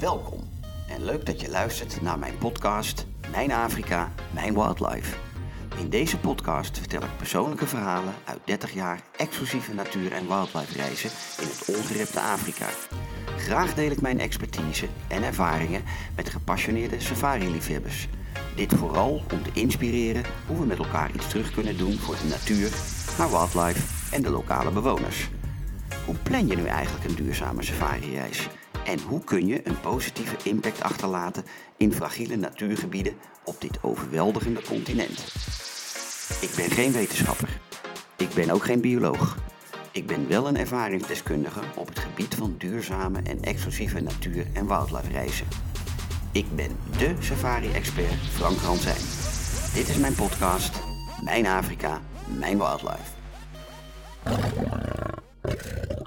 Welkom en leuk dat je luistert naar mijn podcast Mijn Afrika, Mijn Wildlife. In deze podcast vertel ik persoonlijke verhalen uit 30 jaar exclusieve natuur- en wildlife reizen in het ongerepte Afrika. Graag deel ik mijn expertise en ervaringen met gepassioneerde safari-liefhebbers. Dit vooral om te inspireren hoe we met elkaar iets terug kunnen doen voor de natuur, haar wildlife en de lokale bewoners. Hoe plan je nu eigenlijk een duurzame safari-reis? En hoe kun je een positieve impact achterlaten in fragiele natuurgebieden op dit overweldigende continent? Ik ben geen wetenschapper. Ik ben ook geen bioloog. Ik ben wel een ervaringsdeskundige op het gebied van duurzame en exclusieve natuur- en wildlife reizen. Ik ben de safari-expert Frank Ransijn. Dit is mijn podcast, Mijn Afrika, Mijn Wildlife.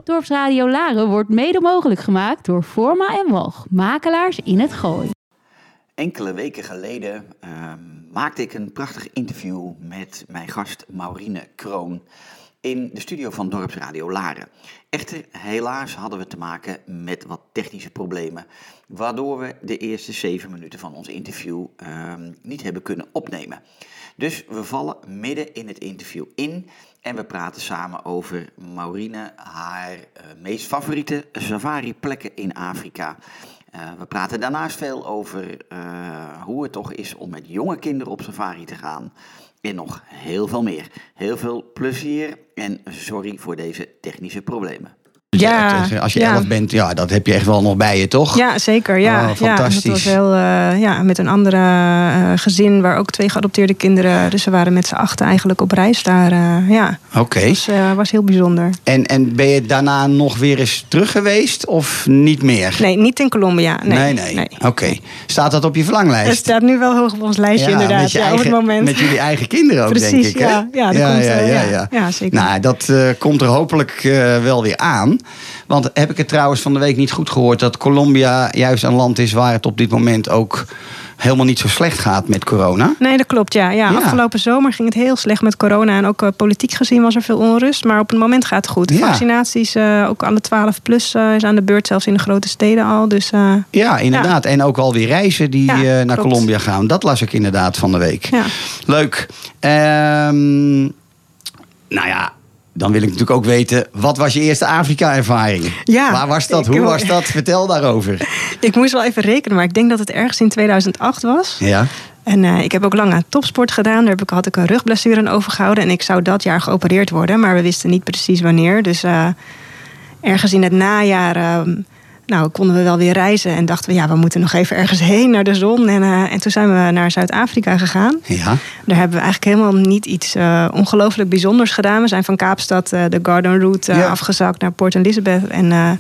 Dorpsradio Laren wordt mede mogelijk gemaakt door Forma en Walg, makelaars in het Gooi. Enkele weken geleden ehm, maakte ik een prachtig interview met mijn gast Maurine Kroon in de studio van Dorpsradio Laren. Echter, helaas hadden we te maken met wat technische problemen, waardoor we de eerste zeven minuten van ons interview ehm, niet hebben kunnen opnemen. Dus we vallen midden in het interview in en we praten samen over Maurine, haar eh, meest favoriete safari-plekken in Afrika. Eh, we praten daarnaast veel over eh, hoe het toch is om met jonge kinderen op safari te gaan. En nog heel veel meer. Heel veel plezier en sorry voor deze technische problemen. Ja, is- als je ja. elf bent, ja, dat heb je echt wel nog bij je, toch? Ja, zeker. Ja, Oh, ja fantastisch. dat was heel, eh, ja, met een andere eh, gezin waar ook twee geadopteerde kinderen. Dus we waren met z'n achten eigenlijk op reis daar. eh, ja, Oké. dus eh was heel bijzonder. En, en ben je daarna nog weer eens terug geweest of niet meer? Nee, niet in Colombia. Nee, nee. Oké. Staat dat op je verlanglijst? Het staat nu wel hoog op ons lijstje inderdaad. met, je ja, eigen, op het moment. met jullie eigen kinderen ook, Precies, denk ik. Ja. Ja, dat komt, eh, ja. Ja, zeker. Nou, dat eh, komt er hopelijk eh, wel weer aan. Want heb ik het trouwens van de week niet goed gehoord... dat Colombia juist een land is waar het op dit moment ook helemaal niet zo slecht gaat met corona? Nee, dat klopt. Ja. Ja, Ja. Afgelopen zomer ging het heel slecht met corona. En ook eh, politiek gezien was er veel onrust. Maar op het moment gaat het goed. Ja. Vaccinaties, eh, ook alle 12 plus eh, is aan de beurt. Zelfs in de grote steden al. Dus Ja, inderdaad. En ook alweer reizen die naar klopt. Colombia gaan. Dat las ik inderdaad van de week. ja. Leuk. Ehm, nou ja, dan wil ik natuurlijk ook weten... wat was je eerste Afrika-ervaring? Ja, Waar was dat? ik Hoe was dat? Vertel daarover. Ik moest wel even rekenen, maar ik denk dat het ergens in 2008 was. Ja. En eh, ik heb ook lang aan topsport gedaan. Daar heb ik, had ik een rugblessure aan overgehouden. En ik zou dat jaar geopereerd worden, maar we wisten niet precies wanneer. Dus eh, ergens in het najaar eh, nou, konden we wel weer reizen. En dachten we, ja, we moeten nog even ergens heen naar de zon. En, eh, en toen zijn we naar Zuid-Afrika gegaan. Ja. Daar hebben we eigenlijk helemaal niet iets eh, ongelooflijk bijzonders gedaan. We zijn van Kaapstad eh, de Garden Route Ja. afgezakt naar Port Elizabeth. En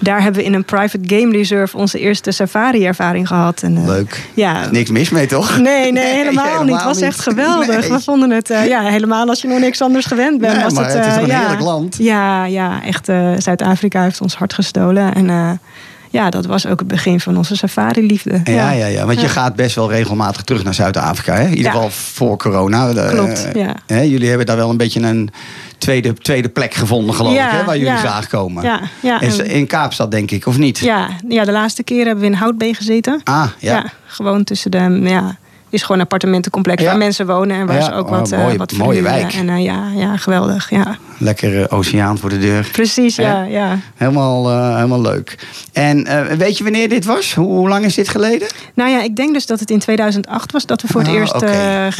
daar hebben we in een private game reserve onze eerste safari-ervaring gehad. En, Leuk. Ja, Niks mis mee, toch? Nee, nee, helemaal, niet. Het was echt geweldig. Nee. We vonden het, ja, helemaal als je nog niks anders gewend bent. Nee, was maar het, het is een ja. heerlijk land? Ja, ja echt. Zuid-Afrika heeft ons hart gestolen. En ja, dat was ook het begin van onze safari-liefde. Ja, ja, ja. Want je gaat best wel regelmatig terug naar Zuid-Afrika. hè? In ieder geval voor corona. Eh, Klopt, ja. hè, jullie hebben daar wel een beetje een tweede, tweede plek gevonden, geloof ik. Hè, waar jullie graag komen. Ja, ja, en- in Kaapstad, denk ik, of niet? Ja, ja, de laatste keer hebben we in Houtbee gezeten. Ah, ja. gewoon tussen de... Ja, is gewoon een appartementencomplex Ja. waar mensen wonen en waar Ja, ze ook oh, wat, eh, mooie- wat mooie wijk. En, eh, ja, ja, geweldig. Ja. Lekker eh, oceaan voor de deur. Precies, ja, ja. Helemaal, helemaal leuk. En weet je wanneer dit was? Hoe, hoe lang is dit geleden? Nou ja, ik denk dus dat het in 2008 was dat we voor het Ah, eerst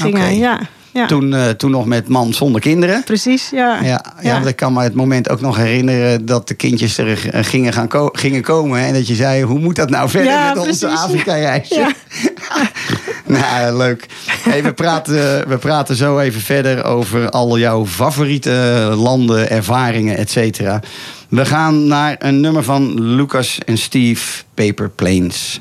gingen. Ja, ja. Toen, toen nog met man zonder kinderen. Precies, ja. Ja, ja, want ik kan me het moment ook nog herinneren dat de kindjes er gingen, gaan ko- gingen komen. En dat je zei, hoe moet dat nou verder Ja, met onze. Afrika-reisje? Nou, leuk. We, praten, we praten zo even verder over al jouw favoriete landen, ervaringen, et cetera. We gaan naar een nummer van Lucas en Steve, Paper Planes.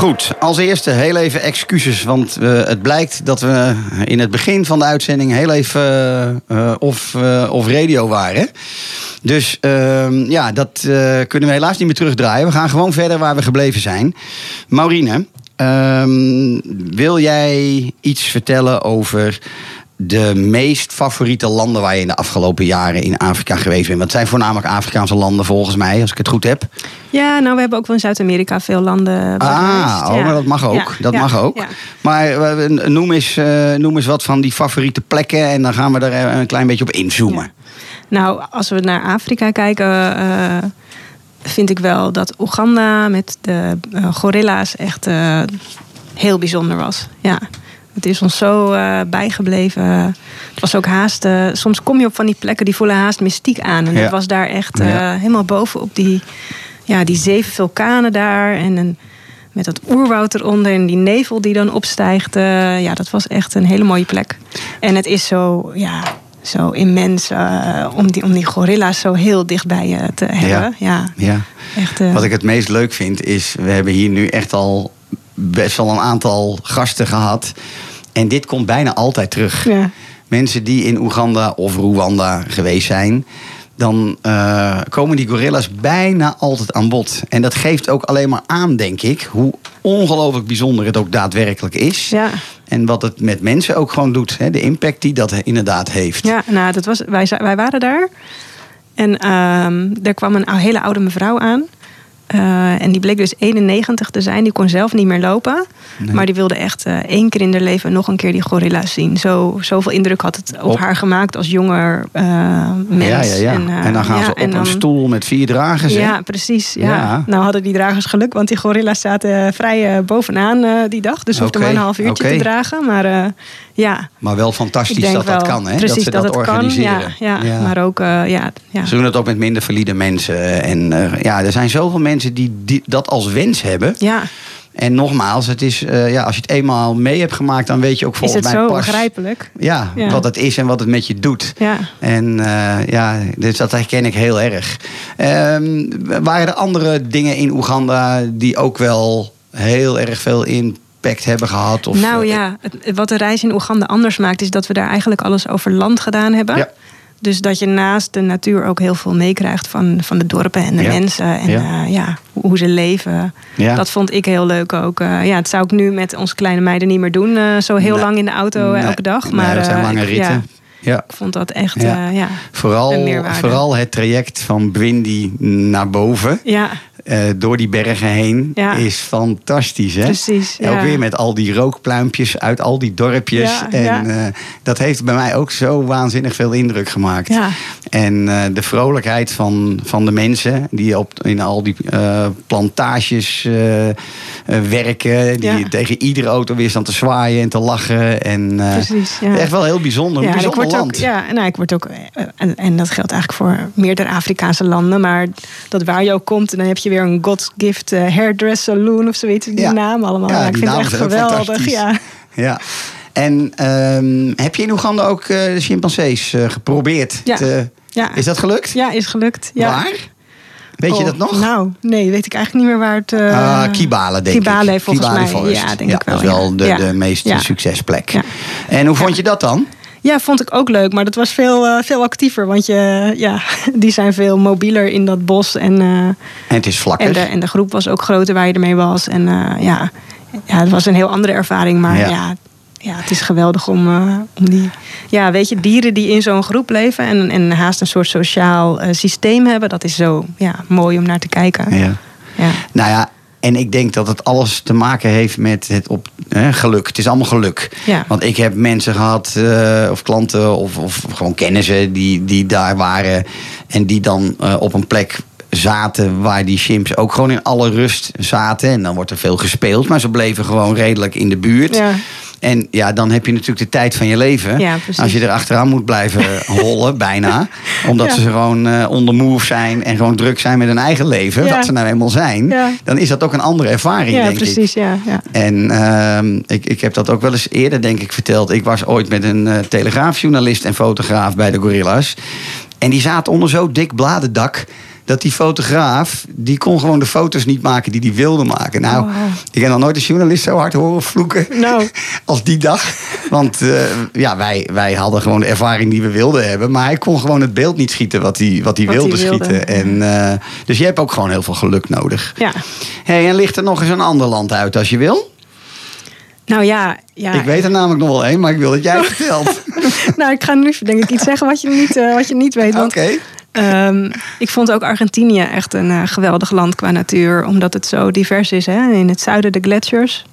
Goed, als eerste heel even excuses. Want eh, het blijkt dat we in het begin van de uitzending heel even uh, off radio waren. Dus ehm, ja, dat kunnen we helaas niet meer terugdraaien. We gaan gewoon verder waar we gebleven zijn. Maurine, ehm, wil jij iets vertellen over de meest favoriete landen waar je in de afgelopen jaren in Afrika geweest bent? Want het zijn voornamelijk Afrikaanse landen volgens mij, als ik het goed heb. Ja, nou we hebben ook wel in Zuid-Amerika veel landen Ah, oh, maar dat mag ook. Ja, dat ja, mag ook. Maar eh, noem eens, eh, noem eens wat van die favoriete plekken en dan gaan we er een klein beetje op inzoomen. Nou, als we naar Afrika kijken, eh, vind ik wel dat Oeganda met de eh, gorilla's echt eh, heel bijzonder was. Ja. Het is ons zo eh, bijgebleven. Het was ook haast. eh, soms kom je op van die plekken die voelen haast mystiek aan. En Ja. dat was daar echt eh, Ja. helemaal boven op die, ja, die zeven vulkanen daar. En een, met dat oerwoud eronder en die nevel die dan opstijgt. ja, dat was echt een hele mooie plek. En het is zo, ja, zo immens om, die, om die gorilla's zo heel dichtbij je te hebben. Ja, Ja. echt. Wat ik het meest leuk vind is, we hebben hier nu echt al best wel een aantal gasten gehad. En dit komt bijna altijd terug. ja. Mensen die in Oeganda of Rwanda geweest zijn. Dan eh, komen die gorilla's bijna altijd aan bod. En dat geeft ook alleen maar aan, denk ik, hoe ongelooflijk bijzonder het ook daadwerkelijk is. Ja. En wat het met mensen ook gewoon doet. Hè? De impact die dat inderdaad heeft. Ja, nou, dat was, wij, wij waren daar. En ehm er kwam een hele oude mevrouw aan. Eh, en die bleek dus 91 te zijn. Die kon zelf niet meer lopen. Nee. Maar die wilde echt eh, één keer in haar leven nog een keer die gorilla's zien. Zo, zoveel indruk had het op, Op- haar gemaakt als jonger eh, mens. Ja, ja, ja. En, eh, dan gaan ze op en een stoel met vier dragers. Ja, precies. Ja. Nou hadden die dragers geluk, want die gorilla's zaten vrij bovenaan die dag. Dus hoefde Oké, maar een half uurtje te dragen. Maar ja, Maar wel fantastisch dat dat kan. Hè? precies dat ze dat, het kan. organiseren. Ja, ja, maar ook eh, ja, ja. Ze doen het ook met minder valide mensen. En eh, ja, er zijn zoveel mensen die, die dat als wens hebben. ja, En nogmaals, het is, eh, ja, als je het eenmaal mee hebt gemaakt, dan weet je ook is volgens het mij zo pas begrijpelijk. ja, Ja. wat het is en wat het met je doet. Ja. En ja, dus dat herken ik heel erg. Ehm, waren er andere dingen in Oeganda die ook wel heel erg veel impact hebben gehad? Of, nou eh, ja, het- wat de reis in Oeganda anders maakt, is dat we daar eigenlijk alles over land gedaan hebben. Ja. Dus dat je naast de natuur ook heel veel meekrijgt van, van de dorpen en de Ja. mensen. En Ja. ja. ja, hoe hoe ze leven. Ja. Dat vond ik heel leuk ook. Eh, ja, het zou ik nu met onze kleine meiden niet meer doen. eh, zo heel Nee. lang in de auto eh, Nee. elke dag. Nee, Maar dat zijn eh, lange ik- ritten. ja, ik vond dat echt, Ja. Vooral, vooral het traject van Bwindi naar boven, ja, eh, door die bergen heen, Ja. is fantastisch. Hè? precies. Ook ja. weer met al die rookpluimpjes uit al die dorpjes. Ja, en eh, dat heeft bij mij ook zo waanzinnig veel indruk gemaakt. Ja. En eh, de vrolijkheid van, van de mensen die op, in al die plantages werken. Die tegen iedere auto weer staan te zwaaien en te lachen. En, Precies. Echt wel heel bijzonder. Een bijzonder word land. ook, ja, en nou, ik word ook, en, en dat geldt eigenlijk voor meerdere Afrikaanse landen, maar dat waar je ook komt, en dan heb je weer een God's Gift Hairdress Saloon of zoiets, die Ja. namen allemaal. Ja, ik vind het echt geweldig. Ja. Ja. En ehm, heb je in Oeganda ook eh, de chimpansees eh, geprobeerd? Ja. te- Ja. Is dat gelukt? ja, is gelukt. Ja. Waar? Weet je Oh, dat nog? Nou, nee, weet ik eigenlijk niet meer waar het... Ah, Kibale, denk Kibale ik. volgens Kibale mij. Forest. Ja, denk ik wel. Dat is wel ja. de, de meest succesplek. En hoe vond je dat dan? Ja, vond ik ook leuk, maar dat was veel, eh, veel actiever. Want je, ja, die zijn veel mobieler in dat bos. En, eh, En het is vlakker. en, de, en de groep was ook groter waar je ermee was. En eh, ja, ja, het was een heel andere ervaring. Maar Ja. ja, ja, het is geweldig om, om die... Ja, weet je, dieren die in zo'n groep leven... en, en haast een soort sociaal systeem hebben... dat is zo ja, mooi om naar te kijken. Ja. Ja. Nou ja, en ik denk dat het alles te maken heeft met het op, hè, geluk. Het is allemaal geluk. Ja. Want ik heb mensen gehad, eh, of klanten, of, of gewoon kennissen die, die daar waren. En die dan eh, op een plek zaten waar die chimps ook gewoon in alle rust zaten. En dan wordt er veel gespeeld, maar ze bleven gewoon redelijk in de buurt. Ja. En ja, dan heb je natuurlijk de tijd van je leven. Ja, precies. Als je er achteraan moet blijven hollen, bijna. Omdat Ja. ze gewoon eh onder move zijn en gewoon druk zijn met hun eigen leven. Dat ze nou eenmaal zijn. Dan is dat ook een andere ervaring, denk ik. precies. Ja, ja. En ehm, ik, ik heb dat ook wel eens eerder, denk ik, verteld. Ik was ooit met een eh, telegraafjournalist en fotograaf bij de Gorilla's. En die zaten onder zo'n dik bladendak. Dat die fotograaf, die kon gewoon de foto's niet maken die hij wilde maken. Nou, Oh. ik heb nog nooit een journalist zo hard horen vloeken Nou. als die dag. Want eh, ja, wij, wij hadden gewoon de ervaring die we wilden hebben. Maar hij kon gewoon het beeld niet schieten wat hij, wat hij Wat wilde, hij wilde, schieten. En, eh, dus je hebt ook gewoon heel veel geluk nodig. Ja. Hey, en ligt er nog eens een ander land uit als je wil? Nou ja, ja. Ik weet er namelijk nog wel één, maar ik wil dat jij het vertelt. nou, ik ga nu denk ik iets zeggen wat je niet, eh, wat je niet weet. Oké. Ehm, ik vond ook Argentinië echt een eh, geweldig land qua natuur. Omdat het zo divers is. Hè? In het zuiden de gletsjers.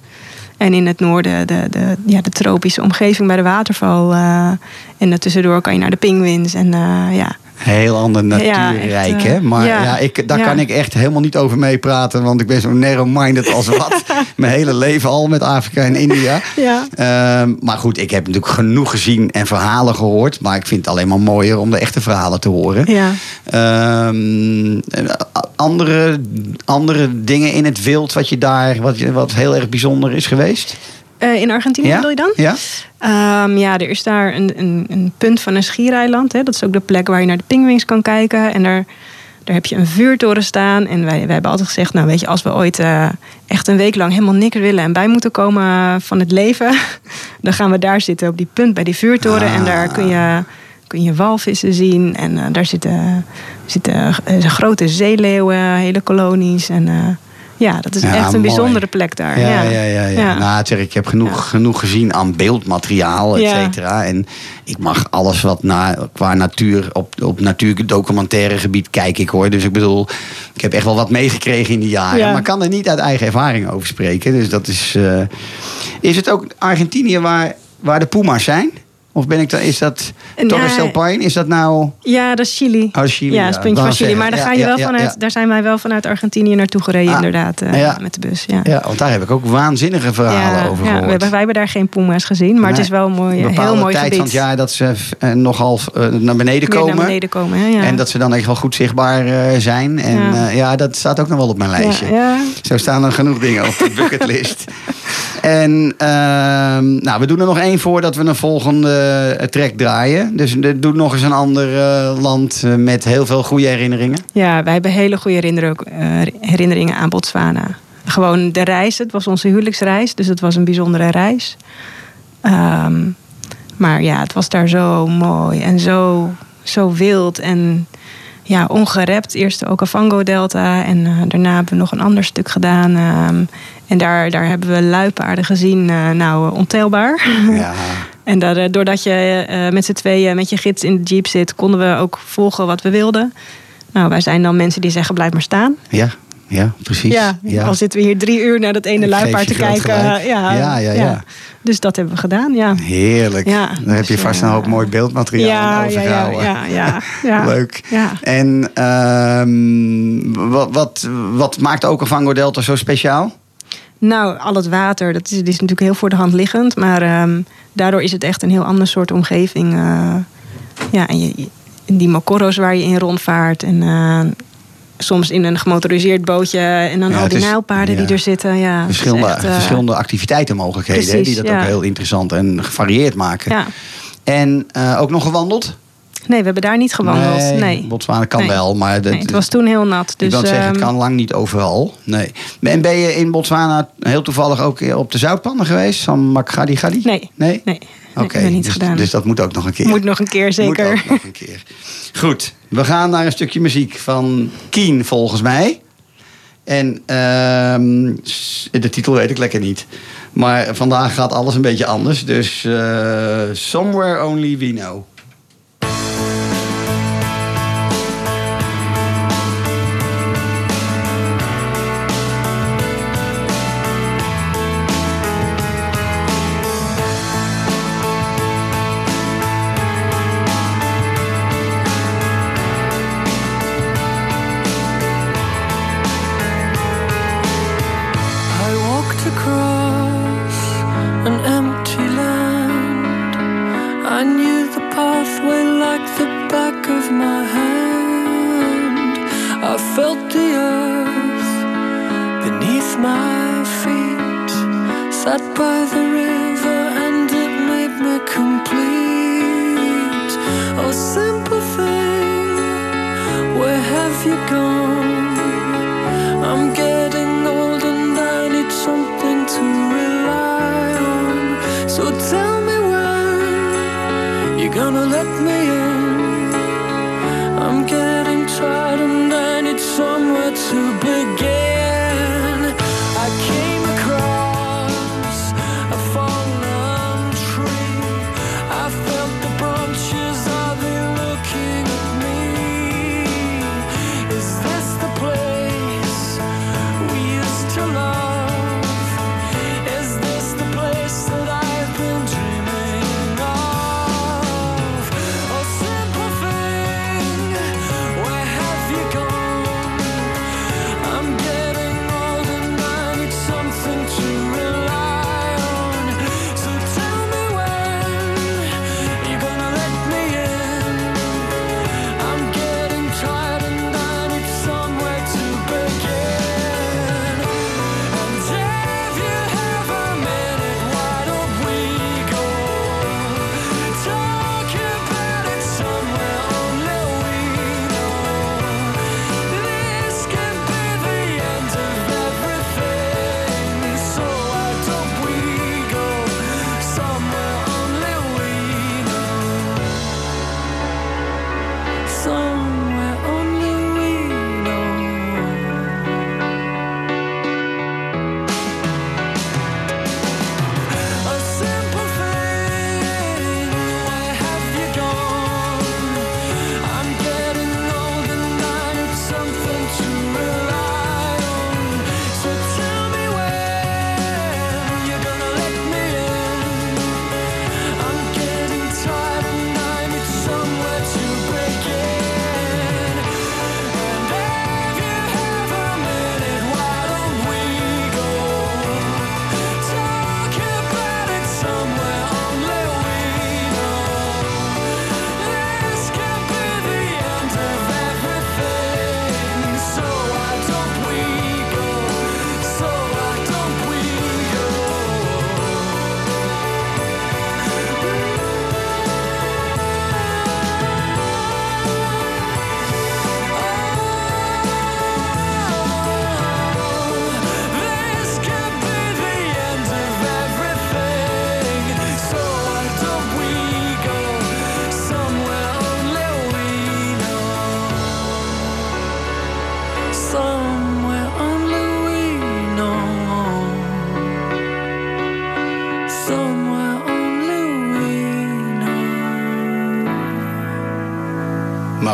En in het noorden de, de, ja, de tropische omgeving bij de waterval. eh, en daartussendoor kan je naar de pinguïns. En eh, ja, Heel ander Ja, natuurrijk, echt, eh, hè? Maar ja, ja. ik, daar Ja. kan ik echt helemaal niet over meepraten. Want ik ben zo narrow-minded als wat. Mijn hele leven al met Afrika en India. Ja. Ehm, maar goed, ik heb natuurlijk genoeg gezien en verhalen gehoord. Maar ik vind het alleen maar mooier om de echte verhalen te horen. ja. Ehm, andere, andere dingen in het wild wat je daar, wat, je- wat heel erg bijzonder is geweest? Eh, in Argentinië bedoel je dan? Ja? Ehm, ja, er is daar een, een, een punt van een schiereiland. Hè. Dat is ook de plek waar je naar de pinguïns kan kijken. En daar, daar heb je een vuurtoren staan. En wij, wij hebben altijd gezegd, nou weet je, als we ooit eh, echt een week lang helemaal niks willen en bij moeten komen van het leven, dan gaan we daar zitten op die punt bij die vuurtoren. En daar kun je, kun je walvissen zien. En eh, daar zitten, zitten grote zeeleeuwen, hele kolonies. En ja, dat is Ja, echt een mooi. bijzondere plek daar. Ja, ja, ja. ja, Ja. Nou, zeg, ik heb genoeg, genoeg gezien aan beeldmateriaal, et cetera. En ik mag alles wat na, qua natuur, op, op natuurdocumentaire gebied kijk ik hoor. Dus ik bedoel, ik heb echt wel wat meegekregen in die jaren. Ja. Maar kan er niet uit eigen ervaring over spreken. Dus dat is... eh, is het ook Argentinië waar, waar de puma's zijn? Of ben ik dan, is dat. Torres del Paine? Is dat nou... Ja, dat is Chili. Oh, Chili, ja, ja. dat is een puntje van Chili. Maar daar, ga je wel vanuit, daar zijn wij wel vanuit Argentinië naartoe gereden, Ah, inderdaad. eh, ja. Met de bus. Ja. Ja, want daar heb ik ook waanzinnige verhalen over ja, gehoord. we hebben, wij hebben daar geen puma's gezien, maar het is wel een mooi, een heel mooi tijd gebied. van het jaar dat ze eh, nogal eh, naar beneden komen. naar beneden komen. En dat ze dan echt wel goed zichtbaar eh, zijn. En Ja. dat staat ook nog wel op mijn lijstje. Zo staan er genoeg dingen op de bucketlist. En ehm, nou, we doen er nog één voor dat we een volgende eh, track draaien. Dus doe nog eens een ander eh, land eh, met heel veel goede herinneringen. Ja, wij hebben hele goede herinner- herinneringen aan Botswana. Gewoon de reis, het was onze huwelijksreis, dus het was een bijzondere reis. Ehm, maar ja, het was daar zo mooi en zo, zo wild en ja, ongerept. Eerst de Okavango-delta en eh, daarna hebben we nog een ander stuk gedaan. ehm, en daar, daar hebben we luipaarden gezien, eh, nou, ontelbaar. Ja, En daar, eh, doordat je met z'n tweeën met je gids in de jeep zit, konden we ook volgen wat we wilden. Nou, wij zijn dan mensen die zeggen: blijf maar staan. ja, ja precies. Ja, al zitten we hier drie uur naar dat ene Ik luipaard te kijken. Ja, Ja, ja, ja. Dus dat hebben we gedaan, ja. Heerlijk. Dan heb je dus, vast ja. een hoop mooi beeldmateriaal Ja, aan ja, ja, overgehouden. ja, ja, ja. Leuk. En ehm, wat, wat, wat maakt Okavango Delta zo speciaal? Nou, al het water, dat is, dat is natuurlijk heel voor de hand liggend. Maar ehm, daardoor is het echt een heel ander soort omgeving. eh. ja, en je, die mokorro's waar je in rondvaart. En eh, soms in een gemotoriseerd bootje. En dan Ja, al die nijlpaarden ja. die er zitten. Ja, Verschillende, echt, eh, verschillende activiteitenmogelijkheden die dat ja. ook heel interessant en gevarieerd maken. Ja. En eh, ook nog gewandeld? Nee, we hebben daar niet gewandeld. Nee. Botswana kan Nee. wel, maar dat, Nee, het was toen heel nat. ik Dus, wil zeggen, het ehm, kan lang niet overal. Nee. En ben je in Botswana heel toevallig ook op de zoutpannen geweest? Van Makgadi Gadi? Nee. Nee? Ik niet dus, gedaan. dus dat moet ook nog een keer. Moet nog een keer, zeker. Moet ook nog een keer. Goed, we gaan naar een stukje muziek van Keen volgens mij. En ehm, de titel weet ik lekker niet. Maar vandaag gaat alles een beetje anders. Dus eh, Somewhere Only We Know. My feet. Sat by the river and it made me complete. Oh, thing, where have you gone? I'm getting old and I need something to rely on. So tell me when you're gonna let me in. I'm getting tired and I need somewhere to begin.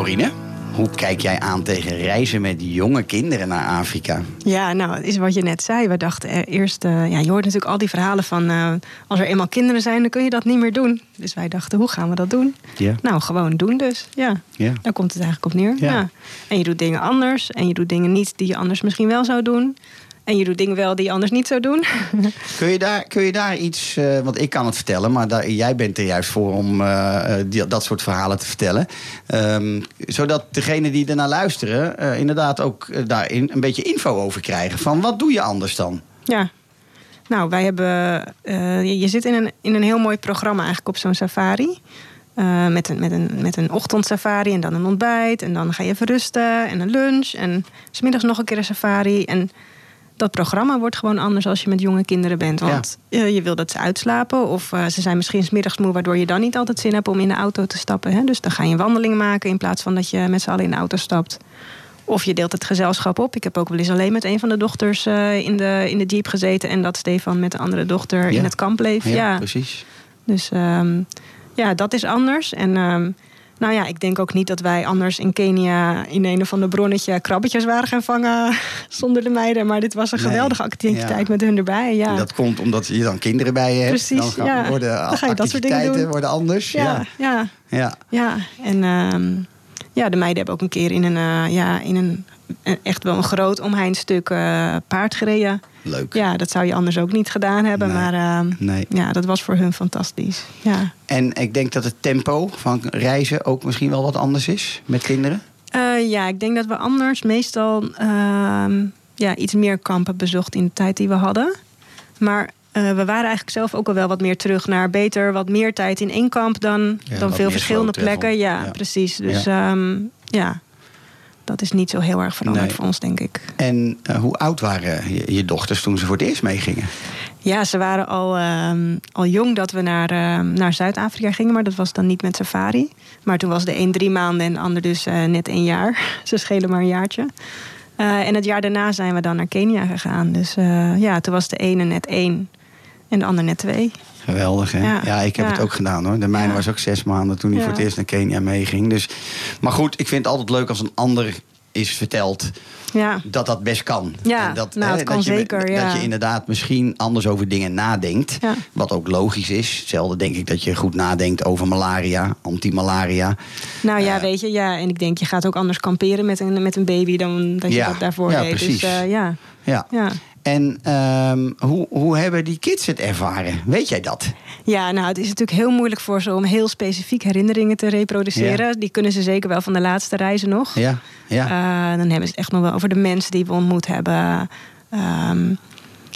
Maurine, hoe kijk jij aan tegen reizen met jonge kinderen naar Afrika? Ja, nou, het is wat je net zei. We dachten eerst, eh, ja, je hoort natuurlijk al die verhalen van eh, als er eenmaal kinderen zijn, dan kun je dat niet meer doen. Dus wij dachten, hoe gaan we dat doen? Ja. Nou, gewoon doen dus. Ja, Ja. daar komt het eigenlijk op neer. Ja. En je doet dingen anders en je doet dingen niet die je anders misschien wel zou doen. En je doet dingen wel die je anders niet zou doen. Kun je daar, kun je daar iets, eh, want ik kan het vertellen, maar daar, jij bent er juist voor om eh, eh, die, dat soort verhalen te vertellen. Ehm, zodat degenen die ernaar luisteren, inderdaad ook daarin een beetje info over krijgen. Van wat doe je anders dan? Ja. Nou, wij hebben. je- zit in een, in een heel mooi programma eigenlijk op zo'n safari. Met, een, met, een, met een ochtendsafari en dan een ontbijt. En dan ga je even rusten en een lunch. En smiddags nog een keer een safari. En dat programma wordt gewoon anders als je met jonge kinderen bent. Want eh, je wil dat ze uitslapen. Of eh, ze zijn misschien smiddags moe, waardoor je dan niet altijd zin hebt om in de auto te stappen. Hè? Dus dan ga je een wandeling maken in plaats van dat je met z'n allen in de auto stapt. Of je deelt het gezelschap op. Ik heb ook wel eens alleen met een van de dochters eh, in, de, in de jeep gezeten. En dat Stefan met de andere dochter Ja. in het kamp bleef. Ja, precies. Dus ehm, ja, dat is anders. En ehm, nou ja, ik denk ook niet dat wij anders in Kenia in een of ander bronnetje krabbetjes waren gaan vangen zonder de meiden. Maar dit was een Nee, geweldige activiteit ja. met hun erbij. Ja, Dat komt omdat je dan kinderen bij je hebt. Precies, dan gaan- ja. worden Dan ga je dat soort dingen activiteiten doen. worden anders. ja, Ja. ja. Ja. En ehm, ja, de meiden hebben ook een keer in een, eh, ja, in een- echt wel een groot omheinstuk eh paard gereden. Leuk. Ja, dat zou je anders ook niet gedaan hebben. Nee. Maar ehm, Nee. ja, dat was voor hun fantastisch. Ja. En ik denk dat het tempo van reizen ook misschien wel wat anders is met kinderen. Eh, ja, ik denk dat we anders meestal ehm, ja, iets meer kampen bezocht in de tijd die we hadden. Maar eh, we waren eigenlijk zelf ook al wel wat meer terug naar beter, wat meer tijd in één kamp dan, Ja, dan veel verschillende plekken. Ja, Ja. precies. Dus Ja. ja. Dat is niet zo heel erg veranderd Nee. voor ons, denk ik. En eh, hoe oud waren je, je dochters toen ze voor het eerst meegingen? Ja, ze waren al, ehm, al jong dat we naar, ehm, naar Zuid-Afrika gingen, maar dat was dan niet met safari. Maar toen was de een drie maanden en de ander dus eh, net één jaar. Ze schelen maar een jaartje. Eh, en het jaar daarna zijn we dan naar Kenia gegaan. Dus ja, toen was de ene net één en de ander net twee. Geweldig, hè? Ja, Ja, ik heb ja. het ook gedaan, hoor. De mijne was ook zes maanden toen hij voor het eerst naar Kenia meeging. Dus, maar goed, ik vind het altijd leuk als een ander is verteld Ja, dat dat best kan. Ja, En dat, nou, hè, het kan dat je, zeker, ja. Dat je inderdaad misschien anders over dingen nadenkt. Ja. Wat ook logisch is. Hetzelfde denk ik dat je goed nadenkt over malaria, antimalaria. nou ja, Eh. weet je, ja. En ik denk, je gaat ook anders kamperen met een, met een baby dan dat je dat daarvoor ja, deed. precies. Dus ja, Ja. En ehm, hoe, hoe hebben die kids het ervaren? Weet jij dat? Ja, nou, het is natuurlijk heel moeilijk voor ze om heel specifiek herinneringen te reproduceren. Die kunnen ze zeker wel van de laatste reizen nog. Ja? Ja. Eh, dan hebben ze het echt nog wel over de mensen die we ontmoet hebben. Ehm,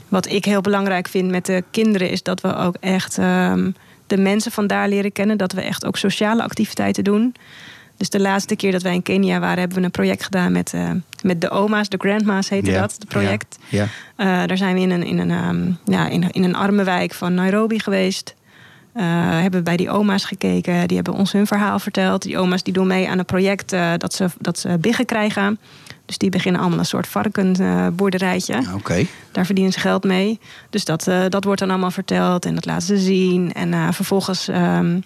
wat ik heel belangrijk vind met de kinderen is dat we ook echt ehm, de mensen van daar leren kennen. Dat we echt ook sociale activiteiten doen. Dus de laatste keer dat wij in Kenia waren, hebben we een project gedaan met, eh, met de oma's, de grandma's heette dat, het project. Ja. Eh, daar zijn we in een, in, een, ehm, ja, in, in een arme wijk van Nairobi geweest. Eh, hebben we bij die oma's gekeken. Die hebben ons hun verhaal verteld. Die oma's die doen mee aan een project dat, ze, dat ze biggen krijgen. Dus die beginnen allemaal een soort varkenboerderijtje. Ja. Oké. Daar verdienen ze geld mee. Dus dat, eh, dat wordt dan allemaal verteld en dat laten ze zien. En eh, vervolgens ehm,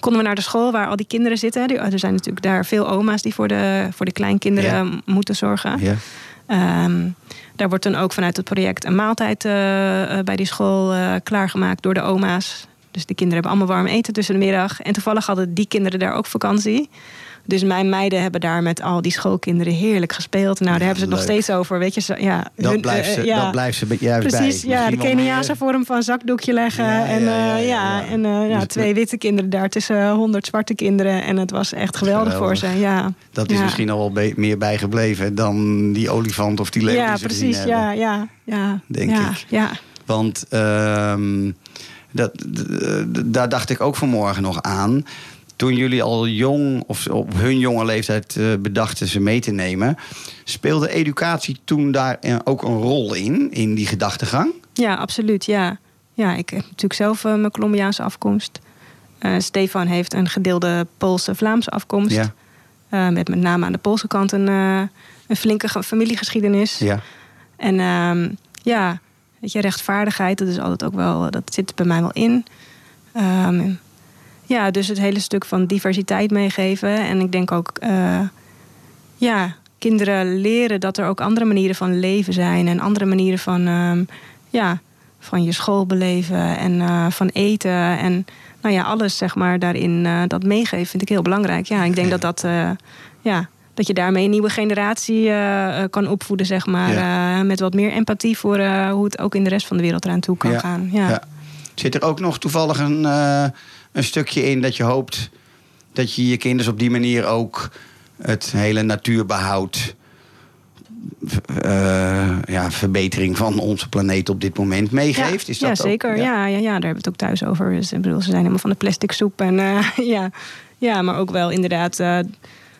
konden we naar de school waar al die kinderen zitten. Die- Er zijn natuurlijk daar veel oma's die voor de, voor de kleinkinderen moeten zorgen. Ja. Ehm, daar wordt dan ook vanuit het project een maaltijd eh, bij die school klaargemaakt door de oma's. Dus de kinderen hebben allemaal warm eten tussen de middag. En toevallig hadden die kinderen daar ook vakantie. Dus mijn meiden hebben daar met al die schoolkinderen heerlijk gespeeld. Nou, daar hebben ze het nog steeds over. Weet je, ja, Dat, hun- blijft eh, ze, ja. dat blijft ze juist Precies, bij. ja, de Keniaanse vorm van zakdoekje leggen. Ja, en ja, ja, eh, ja, ja, ja. en eh, ja, Dus twee witte kinderen daar tussen honderd zwarte kinderen. En het was echt geweldig, Geweldig. voor ze. Ja. Dat is Ja. misschien al wel meer bijgebleven dan die olifant of die leeuw Ja, die precies. Ja, ja, ja. Denk ja, ik. Ja. Want ehm, daar dacht ik ook vanmorgen nog aan. Toen jullie al jong, of op hun jonge leeftijd eh, bedachten ze mee te nemen, speelde educatie toen daar eh, ook een rol in, in die gedachtegang? Ja, absoluut. Ja. ja, ik heb natuurlijk zelf eh, mijn Colombiaanse afkomst. Stefan heeft een gedeelde Poolse-Vlaamse afkomst. Ja, Eh, met met name aan de Poolse kant een, een flinke ge- familiegeschiedenis. ja, En ehm, ja, weet je, rechtvaardigheid, dat is altijd ook wel, dat zit bij mij wel in. Ehm, ja, dus het hele stuk van diversiteit meegeven. En ik denk ook, eh, ja, kinderen leren dat er ook andere manieren van leven zijn. En andere manieren van, ehm, ja, van je school beleven en eh, van eten. En nou ja, alles zeg maar daarin eh, dat meegeven vind ik heel belangrijk. Ja, ik denk dat dat, ja, dat je daarmee een nieuwe generatie kan opvoeden, zeg maar. met wat meer empathie voor hoe het ook in de rest van de wereld eraan toe kan Ja, gaan. Ja. ja. Zit er ook nog toevallig een, een stukje in dat je hoopt dat je je kinderen op die manier ook het hele natuurbehoud, eh, ja, verbetering van onze planeet op dit moment meegeeft? Ja, Is dat ja ook- zeker. Ja. Ja, ja, daar hebben we het ook thuis over. Dus, ik bedoel, ze zijn helemaal van de plastic soep. En, eh, ja. ja, maar ook wel inderdaad eh,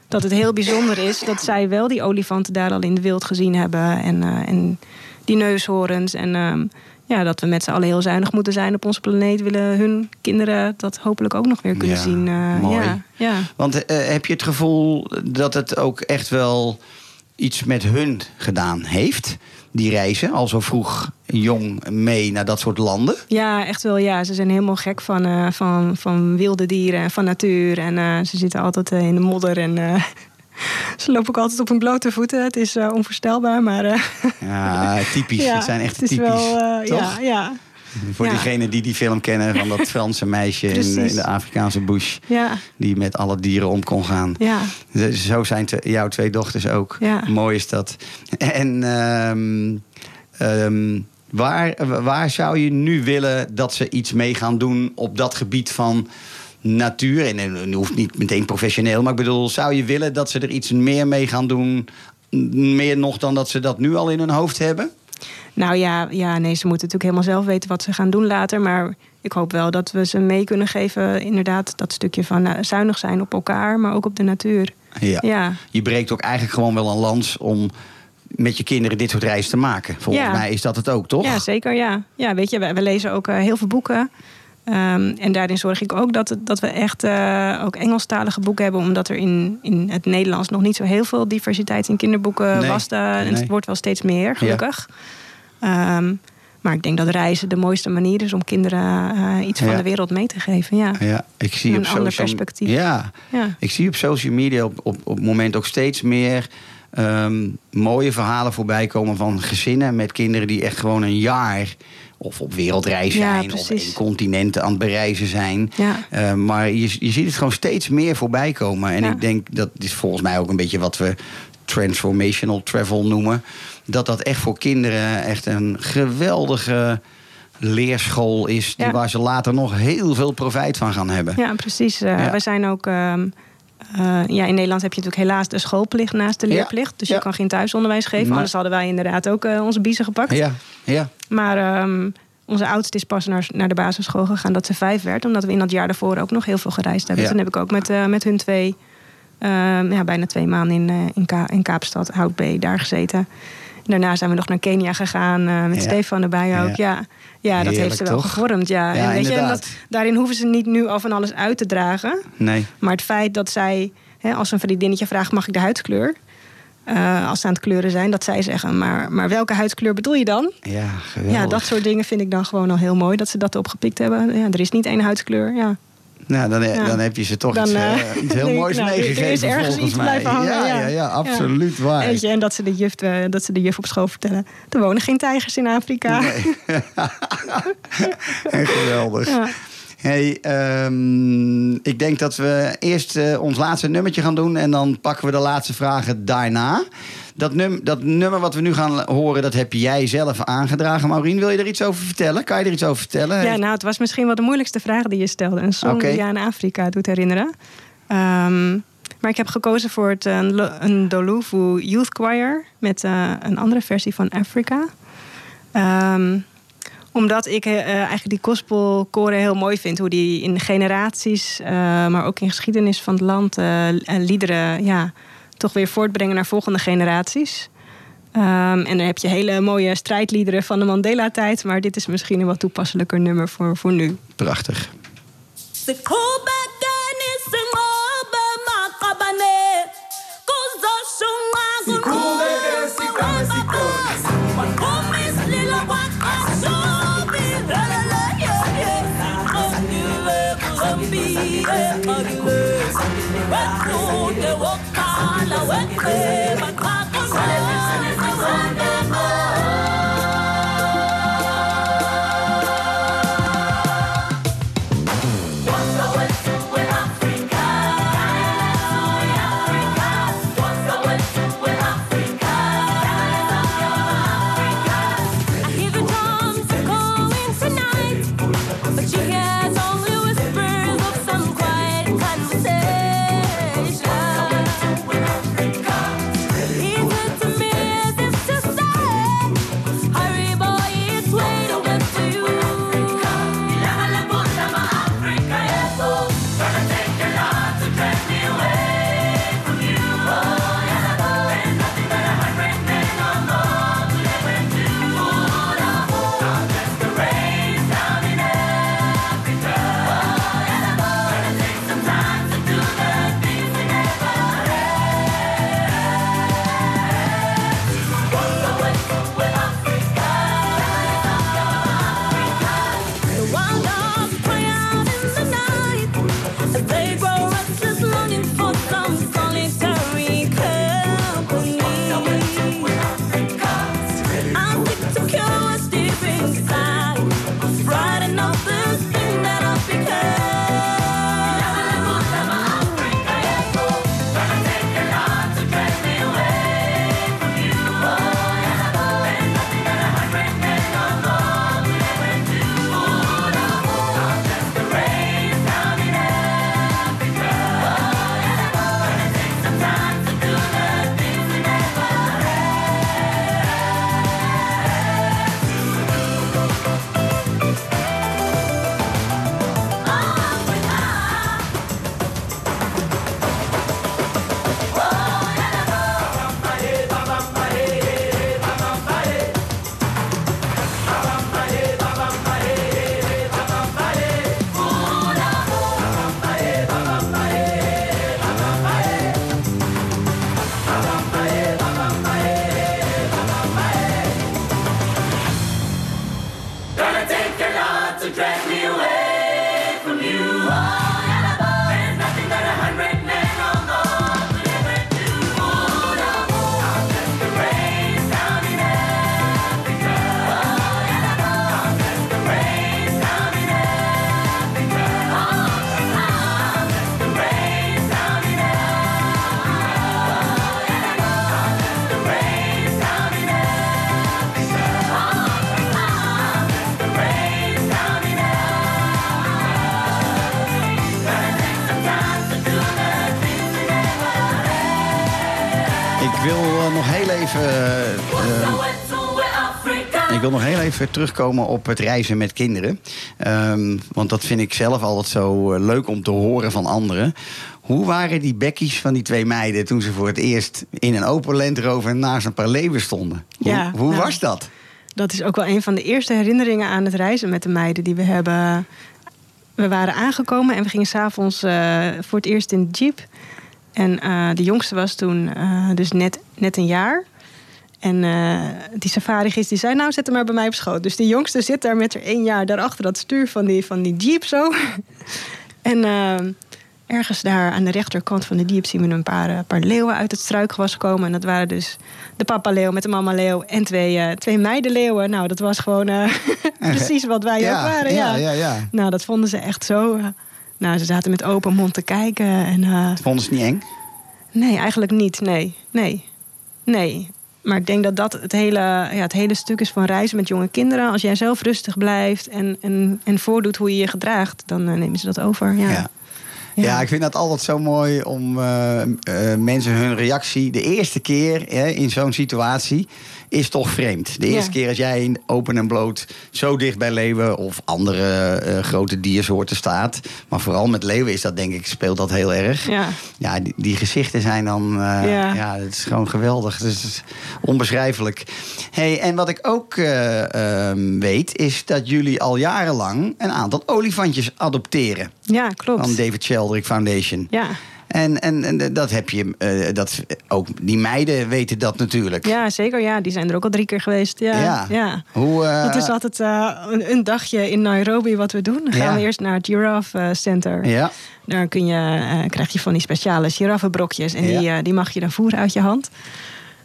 dat het heel bijzonder is... dat zij wel die olifanten daar al in de wild gezien hebben. En, en die neushoorns. En ehm, ja, dat we met z'n allen heel zuinig moeten zijn op onze planeet... willen hun kinderen dat hopelijk ook nog weer kunnen Ja, zien. eh, mooi. Ja, ja. Want eh, heb je het gevoel dat het ook echt wel iets met hun gedaan heeft? Die reizen, al zo vroeg jong mee naar dat soort landen? Ja, echt wel. Ja, ze zijn helemaal gek van, eh, van, van wilde dieren en van natuur. En ze zitten altijd in de modder en ze lopen ook altijd op hun blote voeten. Het is eh, onvoorstelbaar, maar eh, Ja, typisch. ja, het zijn echt het is typisch. wel, eh, ja, ja, Voor Ja. diegenen die die film kennen van dat Franse meisje in, de Afrikaanse bush. ja, Die met alle dieren om kon gaan. ja. Zo zijn te- jouw twee dochters ook. Ja. Mooi is dat. En ehm, ehm, waar, waar zou je nu willen dat ze iets mee gaan doen op dat gebied van natuur? En en hoeft niet meteen professioneel, maar ik bedoel, zou je willen dat ze er iets meer mee gaan doen? Meer nog dan dat ze dat nu al in hun hoofd hebben? Nou ja, ja, nee, ze moeten natuurlijk helemaal zelf weten wat ze gaan doen later. Maar ik hoop wel dat we ze mee kunnen geven, inderdaad, dat stukje van eh, zuinig zijn op elkaar, maar ook op de natuur. Ja. Ja. Je breekt ook eigenlijk gewoon wel een lans om met je kinderen dit soort reizen te maken. Volgens Ja. mij is dat het ook, toch? Ja, zeker. Ja, ja weet je, we, we lezen ook eh, heel veel boeken. Ehm, en daarin zorg ik ook dat, dat we echt eh, ook Engelstalige boeken hebben. Omdat er in, in het Nederlands nog niet zo heel veel diversiteit in kinderboeken Nee, was. eh, en het wordt wel steeds meer, gelukkig. Ehm, maar ik denk dat reizen de mooiste manier is om kinderen eh, iets van de wereld mee te geven. Ja. Ja, ik zie Een op ander social, perspectief. Ja, Ja. ik zie op social media op, op, op het moment ook steeds meer ehm, mooie verhalen voorbij komen van gezinnen met kinderen die echt gewoon een jaar of op wereldreis Ja, zijn of precies. één continent aan het bereizen zijn. Ja. Eh, maar je, je ziet het gewoon steeds meer voorbij komen. En Ja. ik denk dat is volgens mij ook een beetje wat we transformational travel noemen. Dat dat echt voor kinderen echt een geweldige leerschool is. Die. Waar ze later nog heel veel profijt van gaan hebben. Ja, precies. Eh, Ja. Wij zijn ook. ehm, eh, ja, in Nederland heb je natuurlijk helaas de schoolplicht naast de leerplicht. Dus Ja. je kan geen thuisonderwijs geven. Anders hadden wij inderdaad ook eh, onze biezen gepakt. Ja, ja. Maar ehm, onze oudste is pas naar, naar de basisschool gegaan dat ze vijf werd. Omdat we in dat jaar daarvoor ook nog heel veel gereisd hebben. Ja. Toen heb ik ook met, eh, met hun twee, ehm, ja, bijna twee maanden in, in, Ka- in Kaapstad, Houtbee, daar gezeten. En daarna zijn we nog naar Kenia gegaan, met Ja. Stefan erbij ook. Ja. Ja, dat heeft ze wel toch? gevormd. Ja. Ja, en weet je, en dat, daarin hoeven ze niet nu al van alles uit te dragen. Nee. Maar het feit dat zij, hè, als een vriendinnetje vraagt: mag ik de huidskleur? Eh, als ze aan het kleuren zijn, dat zij zeggen: maar, maar welke huidskleur bedoel je dan? Ja, geweldig. Ja, dat soort dingen vind ik dan gewoon al heel mooi dat ze dat opgepikt hebben. Ja, er is niet één huidskleur. Ja. Nou, dan, Ja. dan heb je ze toch Dan, iets, eh, eh, iets heel moois nou, er is meegegeven ergens volgens iets mij. hangen, ja, ja. ja, ja, absoluut waar. Weet je, en dat ze, de juf, eh, dat ze de juf op school vertellen. Er wonen geen tijgers in Afrika. Echt geweldig. Hey, ehm, ik denk dat we eerst eh, ons laatste nummertje gaan doen en dan pakken we de laatste vragen daarna. Dat, num dat nummer wat we nu gaan horen, dat heb jij zelf aangedragen. Maureen, wil je er iets over vertellen? Kan je er iets over vertellen? Ja, nou, het was misschien wel de moeilijkste vraag die je stelde. Een song Oké. die je aan Afrika doet herinneren. Ehm, maar ik heb gekozen voor het, een, Lo- een Doluvu Youth Choir met eh, een andere versie van Afrika. Ehm, omdat ik eh, eigenlijk die gospelkoren heel mooi vind. Hoe die in generaties, eh, maar ook in geschiedenis van het land... eh, liederen ja, toch weer voortbrengen naar volgende generaties. Ehm, en dan heb je hele mooie strijdliederen van de Mandela-tijd. Maar dit is misschien een wat toepasselijker nummer voor, voor nu. Prachtig. Ik wil nog heel even terugkomen op het reizen met kinderen. Ehm, want dat vind ik zelf altijd zo eh, leuk om te horen van anderen. Hoe waren die bekkies van die twee meiden toen ze voor het eerst in een Opel Land Rover naast een paar leeuwen stonden? Hoe, Ja, hoe nou. was dat? Dat is ook wel een van de eerste herinneringen aan het reizen met de meiden die we hebben. We waren aangekomen en we gingen s'avonds uh, voor het eerst in de jeep. En uh, de jongste was toen uh, dus net, net een jaar. En uh, die safari-gids die zei, nou zet hem maar bij mij op schoot. Dus die jongste zit daar met er één jaar daarachter dat stuur van die, van die jeep zo. en uh, ergens daar aan de rechterkant van de jeep zien we een paar, uh, paar leeuwen uit het struikgewas komen. En dat waren dus de papa leeuw met de mama leeuw en twee, twee meidenleeuwen. Nou, dat was gewoon precies wat wij ja, ook waren. Ja. Ja, ja, ja. Nou, dat vonden ze echt zo... nou, ze zaten met open mond te kijken. En, Vonden ze het niet eng? Nee, eigenlijk niet. Nee, nee, nee. Maar ik denk dat dat het hele, ja, het hele stuk is van reizen met jonge kinderen. Als jij zelf rustig blijft en, en, en voordoet hoe je je gedraagt, dan uh, nemen ze dat over. Ja. Ja. ja. ik vind dat altijd zo mooi om uh, uh, mensen hun reactie de eerste keer hè, in zo'n situatie is toch vreemd. De eerste ja. keer als jij open en bloot zo dicht bij leeuwen of andere uh, grote diersoorten staat. Maar vooral met leeuwen is dat denk ik, speelt dat heel erg. Ja, ja die, die gezichten zijn dan, ja. ja, het is gewoon geweldig. Het is onbeschrijfelijk. Hey, en wat ik ook uh, weet, is dat jullie al jarenlang een aantal olifantjes adopteren. Ja, klopt. Van David Sheldrick Foundation. Ja. En, en, en, dat heb je, uh, dat, ook die meiden weten dat natuurlijk. Ja, zeker. Ja, die zijn er ook al drie keer geweest. Ja. ja. ja. Hoe, uh... Het is altijd uh, een, een, dagje in Nairobi wat we doen. Dan gaan ja. we eerst naar het Giraffe Center. Ja. Daar kun je, krijg je van die speciale giraffenbrokjes. En ja. die, die mag je dan voeren uit je hand.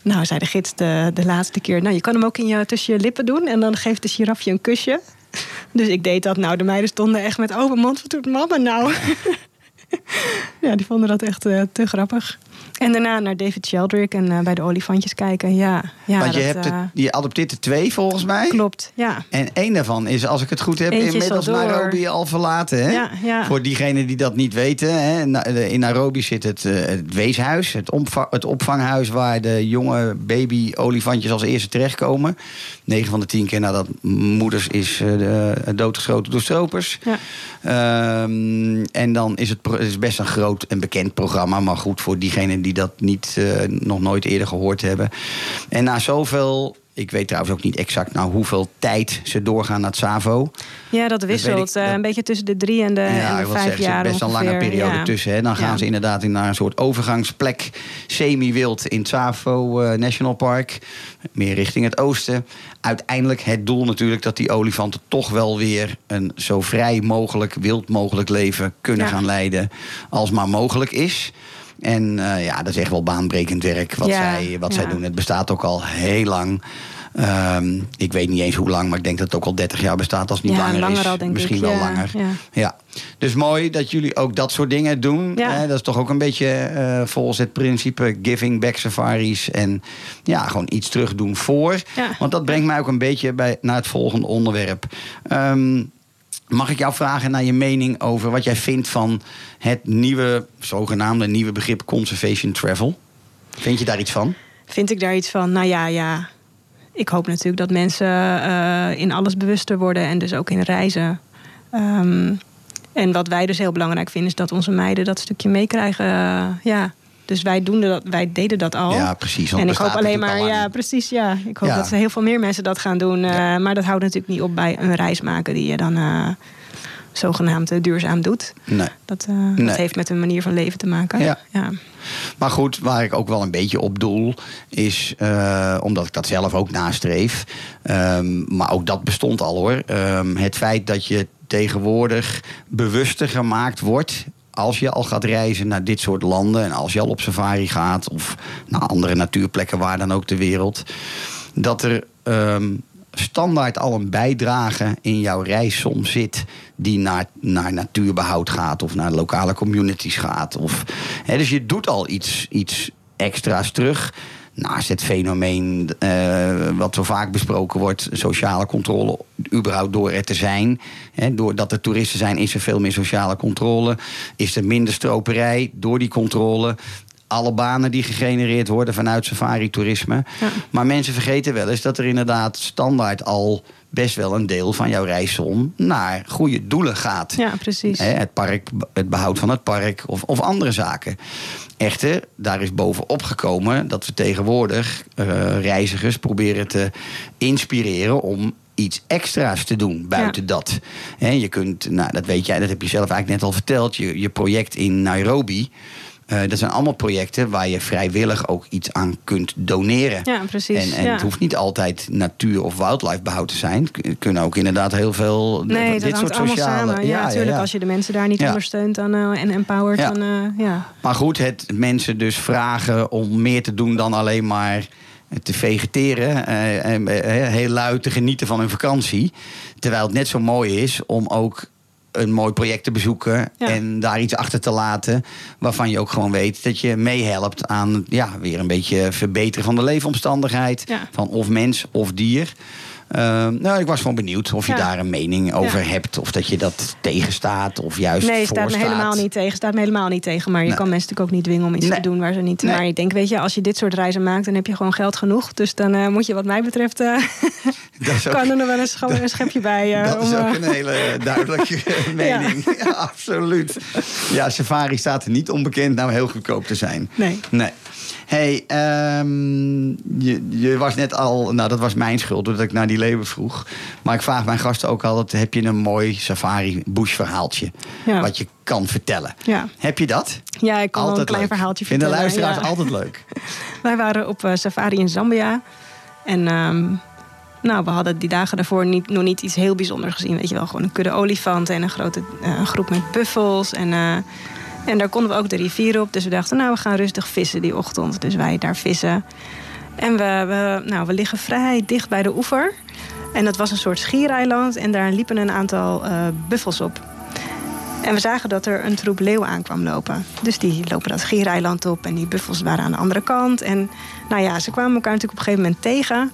Nou, zei de gids de, de laatste keer. Nou, je kan hem ook in je, tussen je lippen doen. En dan geeft de girafje een kusje. Dus ik deed dat. Nou, de meiden stonden echt met open mond. Wat doet mama nou? ja, die vonden dat echt uh, te grappig. En daarna naar David Sheldrick en uh, bij de olifantjes kijken. Ja, ja, Want je, dat, hebt het, je adopteert er twee volgens mij. Klopt, ja. En één daarvan is, als ik het goed heb, Eentje inmiddels al Nairobi al verlaten. Hè? Ja, ja. Voor diegenen die dat niet weten. Hè? In Nairobi zit het, het weeshuis, het, het, opvanghuis... waar de jonge baby-olifantjes als eerste terechtkomen. 9 van de 10 keer nadat moeders is doodgeschoten door stropers. Ja. Um, en dan is het, het is best een groot en bekend programma. Maar goed, voor diegenen die dat niet, uh, nog nooit eerder gehoord hebben. En na zoveel ik weet trouwens ook niet exact nou hoeveel tijd ze doorgaan naar het SAVO. Ja, dat wisselt. Dat ik, dat... een beetje tussen de drie en de, ja, en de vijf jaar. Best een lange periode ja. tussen. Hè. Dan gaan ja. ze inderdaad naar een soort overgangsplek. Semi-wild in het SAVO uh, National Park. Meer richting het oosten. Uiteindelijk het doel natuurlijk dat die olifanten toch wel weer... een zo vrij mogelijk, wild mogelijk leven kunnen gaan leiden. Als maar mogelijk is. En uh, ja, dat is echt wel baanbrekend werk wat, ja, zij, wat ja. zij doen. Het bestaat ook al heel lang. Um, ik weet niet eens hoe lang, maar ik denk dat het ook al 30 jaar bestaat als het niet ja, langer, langer is. Al, denk Misschien ik. wel ja, langer. Ja. ja. Dus mooi dat jullie ook dat soort dingen doen. Hè? Dat is toch ook een beetje uh, volgens het principe giving back safaris. En ja, gewoon iets terug doen voor. Want dat brengt mij ook een beetje bij, naar het volgende onderwerp. Um, Mag ik jou vragen naar je mening over wat jij vindt van het nieuwe, zogenaamde nieuwe begrip conservation travel? Vind je daar iets van? Vind ik daar iets van? Nou ja, ja. Ik hoop natuurlijk dat mensen uh, in alles bewuster worden en dus ook in reizen. Um, en wat wij dus heel belangrijk vinden, is dat onze meiden dat stukje meekrijgen. Uh, ja. Dus wij, doen dat, wij deden dat al. Ja, precies. En ik hoop alleen maar, ja, precies, ja. Ik hoop ja. dat heel veel meer mensen dat gaan doen. Ja. Uh, maar dat houdt natuurlijk niet op bij een reis maken die je dan uh, zogenaamd uh, duurzaam doet. Nee. Dat, nee. dat heeft met een manier van leven te maken. Ja. ja. Maar goed, waar ik ook wel een beetje op doel, is omdat ik dat zelf ook nastreef. Um, maar ook dat bestond al hoor. Um, het feit dat je tegenwoordig bewuster gemaakt wordt als je al gaat reizen naar dit soort landen en als je al op safari gaat of naar andere natuurplekken waar dan ook ter wereld, dat er um, standaard al een bijdrage in jouw reissom zit die naar, naar natuurbehoud gaat of naar lokale communities gaat. Of, hè, dus je doet al iets, iets extra's terug. Naast het fenomeen uh, wat zo vaak besproken wordt, sociale controle, überhaupt door er te zijn. Hè, doordat er toeristen zijn, is er veel meer sociale controle. Is er minder stroperij door die controle. alle banen die gegenereerd worden vanuit safari-toerisme. Ja. Maar mensen vergeten wel eens dat er inderdaad standaard al best wel een deel van jouw reissom naar goede doelen gaat. Ja, precies. Hè, het, park, het behoud van het park of, of andere zaken. Echter, daar is bovenop gekomen dat we tegenwoordig eh, reizigers proberen te inspireren om iets extra's te doen buiten Ja. dat. Hè, je kunt, nou, dat weet jij, dat heb je zelf eigenlijk net al verteld. Je, je project in Nairobi. Eh, dat zijn allemaal projecten waar je vrijwillig ook iets aan kunt doneren. Ja, precies. En, en ja. het hoeft niet altijd natuur- of wildlife behoud te zijn. Het kunnen ook inderdaad heel veel Nee, dat dit soort sociale... samen. Ja, natuurlijk. Als je de mensen daar niet Ja. ondersteunt dan, eh, en empowert, Ja. dan eh, ja. Maar goed, het mensen dus vragen om meer te doen dan alleen maar te vegeteren. eh, en eh, heel luid te genieten van hun vakantie. Terwijl het net zo mooi is om ook een mooi project te bezoeken Ja. en daar iets achter te laten waarvan je ook gewoon weet dat je meehelpt aan ja, weer een beetje verbeteren van de leefomstandigheid Ja. van of mens of dier. Ehm, nou, ik was gewoon benieuwd of je Ja. daar een mening over hebt of dat je dat tegenstaat of juist Nee, staat me helemaal niet tegen. Staat me helemaal niet tegen. Maar je kan mensen natuurlijk ook niet dwingen om iets Nee. te doen waar ze niet. Nee. Maar ik denk, weet je, als je dit soort reizen maakt, dan heb je gewoon geld genoeg. Dus dan eh, moet je, wat mij betreft, ook- kan er nog wel eens gewoon een schepje bij. eh, Dat is ook een hele duidelijke mening. Ja. absoluut. Ja, safari staat er niet onbekend nou heel goedkoop te zijn. Nee. Nee. Hey, ehm, je, je was net al... Nou, dat was mijn schuld, doordat ik naar die leeuwen vroeg. Maar ik vraag mijn gasten ook altijd... heb je een mooi safari-bush verhaaltje? Ja. Wat je kan vertellen. Ja. Heb je dat? Ja, ik kan wel een Altijd klein leuk. verhaaltje Vinden vertellen. luisteraars ja. altijd leuk. Wij waren op eh, safari in Zambia. En ehm, nou, we hadden die dagen daarvoor niet, nog niet iets heel bijzonders gezien. Weet je wel, gewoon een kudde olifanten en een grote eh, groep met buffels. En, eh, en daar konden we ook de rivier op. Dus we dachten, nou, we gaan rustig vissen die ochtend. Dus wij daar vissen. En we, we, nou, we liggen vrij dicht bij de oever. En dat was een soort schiereiland. En daar liepen een aantal eh, buffels op. En we zagen dat er een troep leeuwen aankwam lopen. Dus die lopen dat schiereiland op en die buffels waren aan de andere kant. En nou ja, ze kwamen elkaar natuurlijk op een gegeven moment tegen.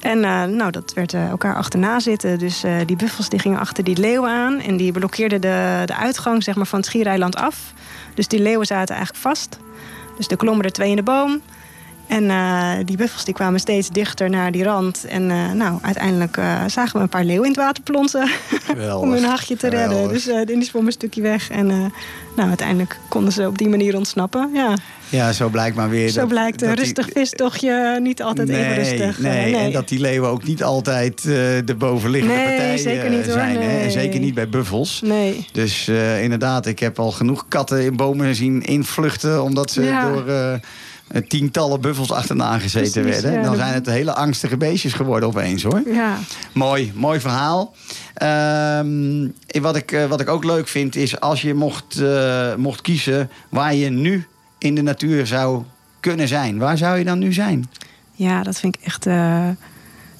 En eh, nou, dat werd eh, elkaar achterna zitten. Dus die buffels die gingen achter die leeuwen aan. En die blokkeerden de, de uitgang zeg maar, van het schiereiland af. Dus die leeuwen zaten eigenlijk vast. Dus er klommen er twee in de boom. En eh, die buffels die kwamen steeds dichter naar die rand. En eh, nou, uiteindelijk eh, zagen we een paar leeuwen in het water plonzen. om hun hachje te redden. Geweldig. Dus die zwommen een stukje weg. En nou, uiteindelijk konden ze op die manier ontsnappen. Ja, Ja, zo blijkt maar weer... zo dat- blijkt een dat die- rustig vistochtje niet altijd even rustig. Nee, Eh, en dat die leeuwen ook niet altijd de bovenliggende Nee, partij zeker niet, hoor. zijn. Hè? En Nee. zeker niet bij buffels. Nee. Dus inderdaad, ik heb al genoeg katten in bomen zien invluchten... omdat ze Ja. door tientallen buffels achterna gezeten Precies, werden. Dan zijn het hele angstige beestjes geworden opeens, hoor. Ja. Mooi, mooi verhaal. Ehm, wat, ik, eh, wat ik ook leuk vind is als je mocht, eh, mocht kiezen waar je nu in de natuur zou kunnen zijn. Waar zou je dan nu zijn? ja, dat vind ik echt... eh,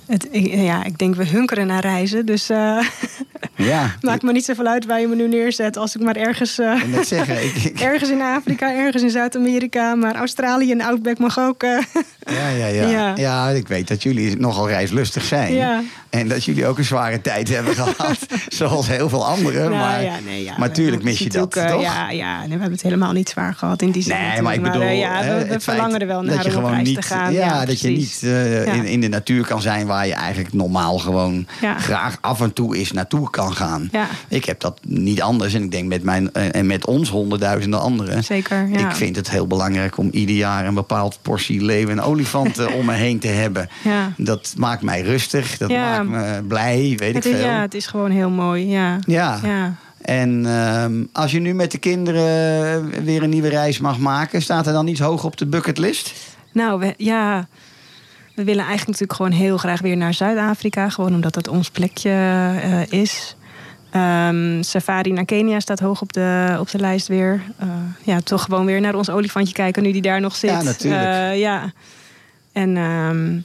het, ik- ja, ik denk we hunkeren naar reizen. Dus eh Ja, maakt me niet zoveel uit waar je me nu neerzet. Als ik maar ergens... eh, ik zeggen. Ik, ik- Ergens in Afrika, ergens in Zuid-Amerika. Maar Australië en Outback mag ook. eh, ja, ja, ja. Ja. ja, ik weet dat jullie nogal reislustig zijn. Ja. En dat jullie ook een zware tijd hebben gehad. Zoals heel veel anderen. nou maar ja, nee, ja, maar we- tuurlijk mis is je dat, eh, toch? Ja, ja nee, we hebben het helemaal niet zwaar gehad in die zin. Nee, maar ik natuurlijk. bedoel, eh, ja, we, verlangen er wel naar dat je om op gewoon reis niet, te gaan. Ja, dat je niet eh, in, in de natuur kan zijn waar je eigenlijk normaal gewoon graag af en toe eens naartoe kan gaan. Ik heb dat niet anders en ik denk met mijn eh, en met ons honderdduizenden anderen. Zeker. Ik vind het heel belangrijk om ieder jaar een bepaald portie leeuw en olifanten om me heen te hebben. Ja. Dat maakt mij rustig, dat Ja. maakt me blij, weet Het ik is, veel. ja, het is gewoon heel mooi. Ja. Ja. Ja. En ehm, als je nu met de kinderen weer een nieuwe reis mag maken, staat er dan iets hoog op de bucketlist? Nou, we, ja. We willen eigenlijk natuurlijk gewoon heel graag weer naar Zuid-Afrika. Gewoon omdat dat ons plekje eh, is. Ehm, safari naar Kenia staat hoog op de, op de lijst weer. Eh, ja, toch gewoon weer naar ons olifantje kijken nu die daar nog zit. Ja, natuurlijk. Eh, ja. En ehm,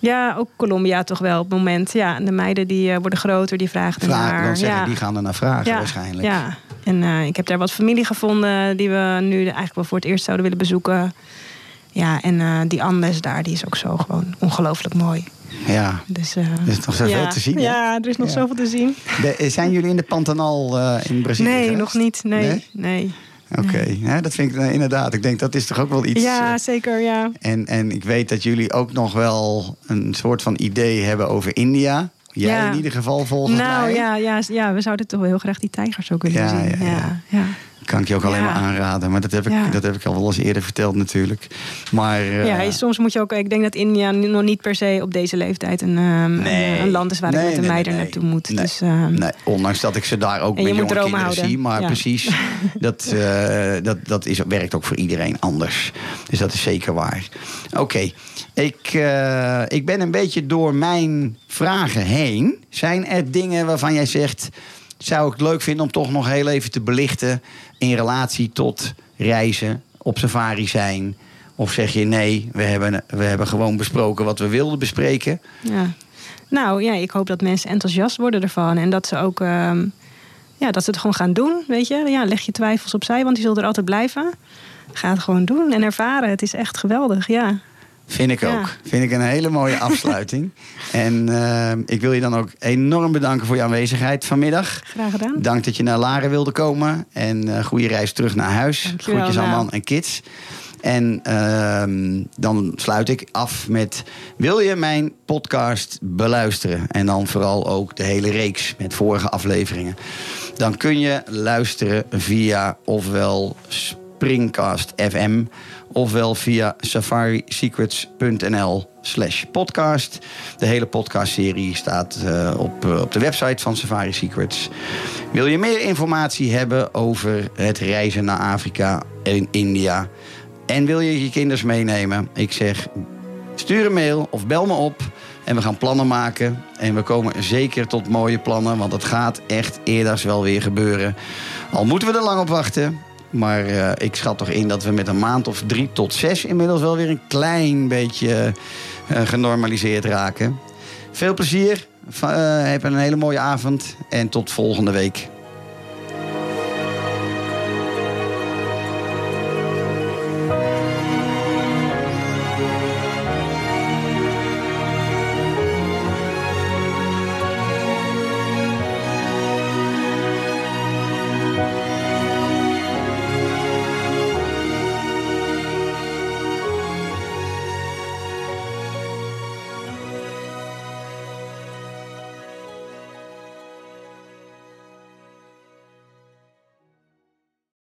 ja, ook Colombia toch wel op het moment. Ja, de meiden die eh, worden groter, die vragen Vraag, dan zeggen, ja. die gaan er naar vragen waarschijnlijk. Ja, en eh, ik heb daar wat familie gevonden die we nu eigenlijk wel voor het eerst zouden willen bezoeken. Ja, en eh, die Andes daar, die is ook zo gewoon ongelooflijk mooi. Ja. Dus, eh, Er is nog zoveel ja. te zien, hè? Ja, er is nog Ja. zoveel te zien. De- zijn jullie in de Pantanal eh, in Brazilië Nee, geweest? nog niet. Nee, Nee? nee. Oké, Ja, dat vind ik eh, inderdaad. Ik denk dat is toch ook wel iets. Ja, eh, zeker, ja. en, en ik weet dat jullie ook nog wel een soort van idee hebben over India. Jij Ja. in ieder geval volgens Nou mij. ja, ja, ja, we zouden toch wel heel graag die tijgers ook willen zien. ja, ja. Kan ik je ook alleen maar aanraden. Maar dat heb, ik, dat heb ik al wel eens eerder verteld natuurlijk. Maar eh, Ja, je- soms moet je ook. Ik denk dat India nog niet per se op deze leeftijd een, ehm, Nee. een, een land is waar Nee, ik met een nee, meid er nee, naartoe moet. nee. Dus, ehm, Nee, ondanks dat ik ze daar ook met jonge kinderen houden. zie. Maar precies, dat, eh, dat, dat is, werkt ook voor iedereen anders. Dus dat is zeker waar. Oké, ik, eh, ik ben een beetje door mijn vragen heen. Zijn er dingen waarvan jij zegt... zou ik het leuk vinden om toch nog heel even te belichten... in relatie tot reizen, op safari zijn... Of zeg je nee, we hebben, we hebben gewoon besproken wat we wilden bespreken. ja. Nou ja, ik hoop dat mensen enthousiast worden ervan. En dat ze ook. ehm, ja, dat ze het gewoon gaan doen. Weet je, ja, leg je twijfels opzij, want die zullen er altijd blijven. Ga het gewoon doen en ervaren. Het is echt geweldig, ja. Vind ik Ja. ook. Vind ik een hele mooie afsluiting. en eh, ik wil je dan ook enorm bedanken voor je aanwezigheid vanmiddag. Graag gedaan. Dank dat je naar Laren wilde komen. En eh goede reis terug naar huis. Dankjewel, Groetjes aan nou. man en kids. En ehm, dan sluit ik af met... Wil je mijn podcast beluisteren? En dan vooral ook de hele reeks met vorige afleveringen. Dan kun je luisteren via ofwel Springcast FM... ofwel via safarisecrets.nl slash podcast. De hele podcastserie staat eh, op, eh, op de website van Safari Secrets. Wil je meer informatie hebben over het reizen naar Afrika en India... en wil je je kinders meenemen? Ik zeg, stuur een mail of bel me op... En we gaan plannen maken. En we komen zeker tot mooie plannen. Want het gaat echt eerder wel weer gebeuren. Al moeten we er lang op wachten. Maar eh, ik schat toch in dat we met een maand of drie tot zes... inmiddels wel weer een klein beetje eh, genormaliseerd raken. Veel plezier. Eh, heb een hele mooie avond. En tot volgende week.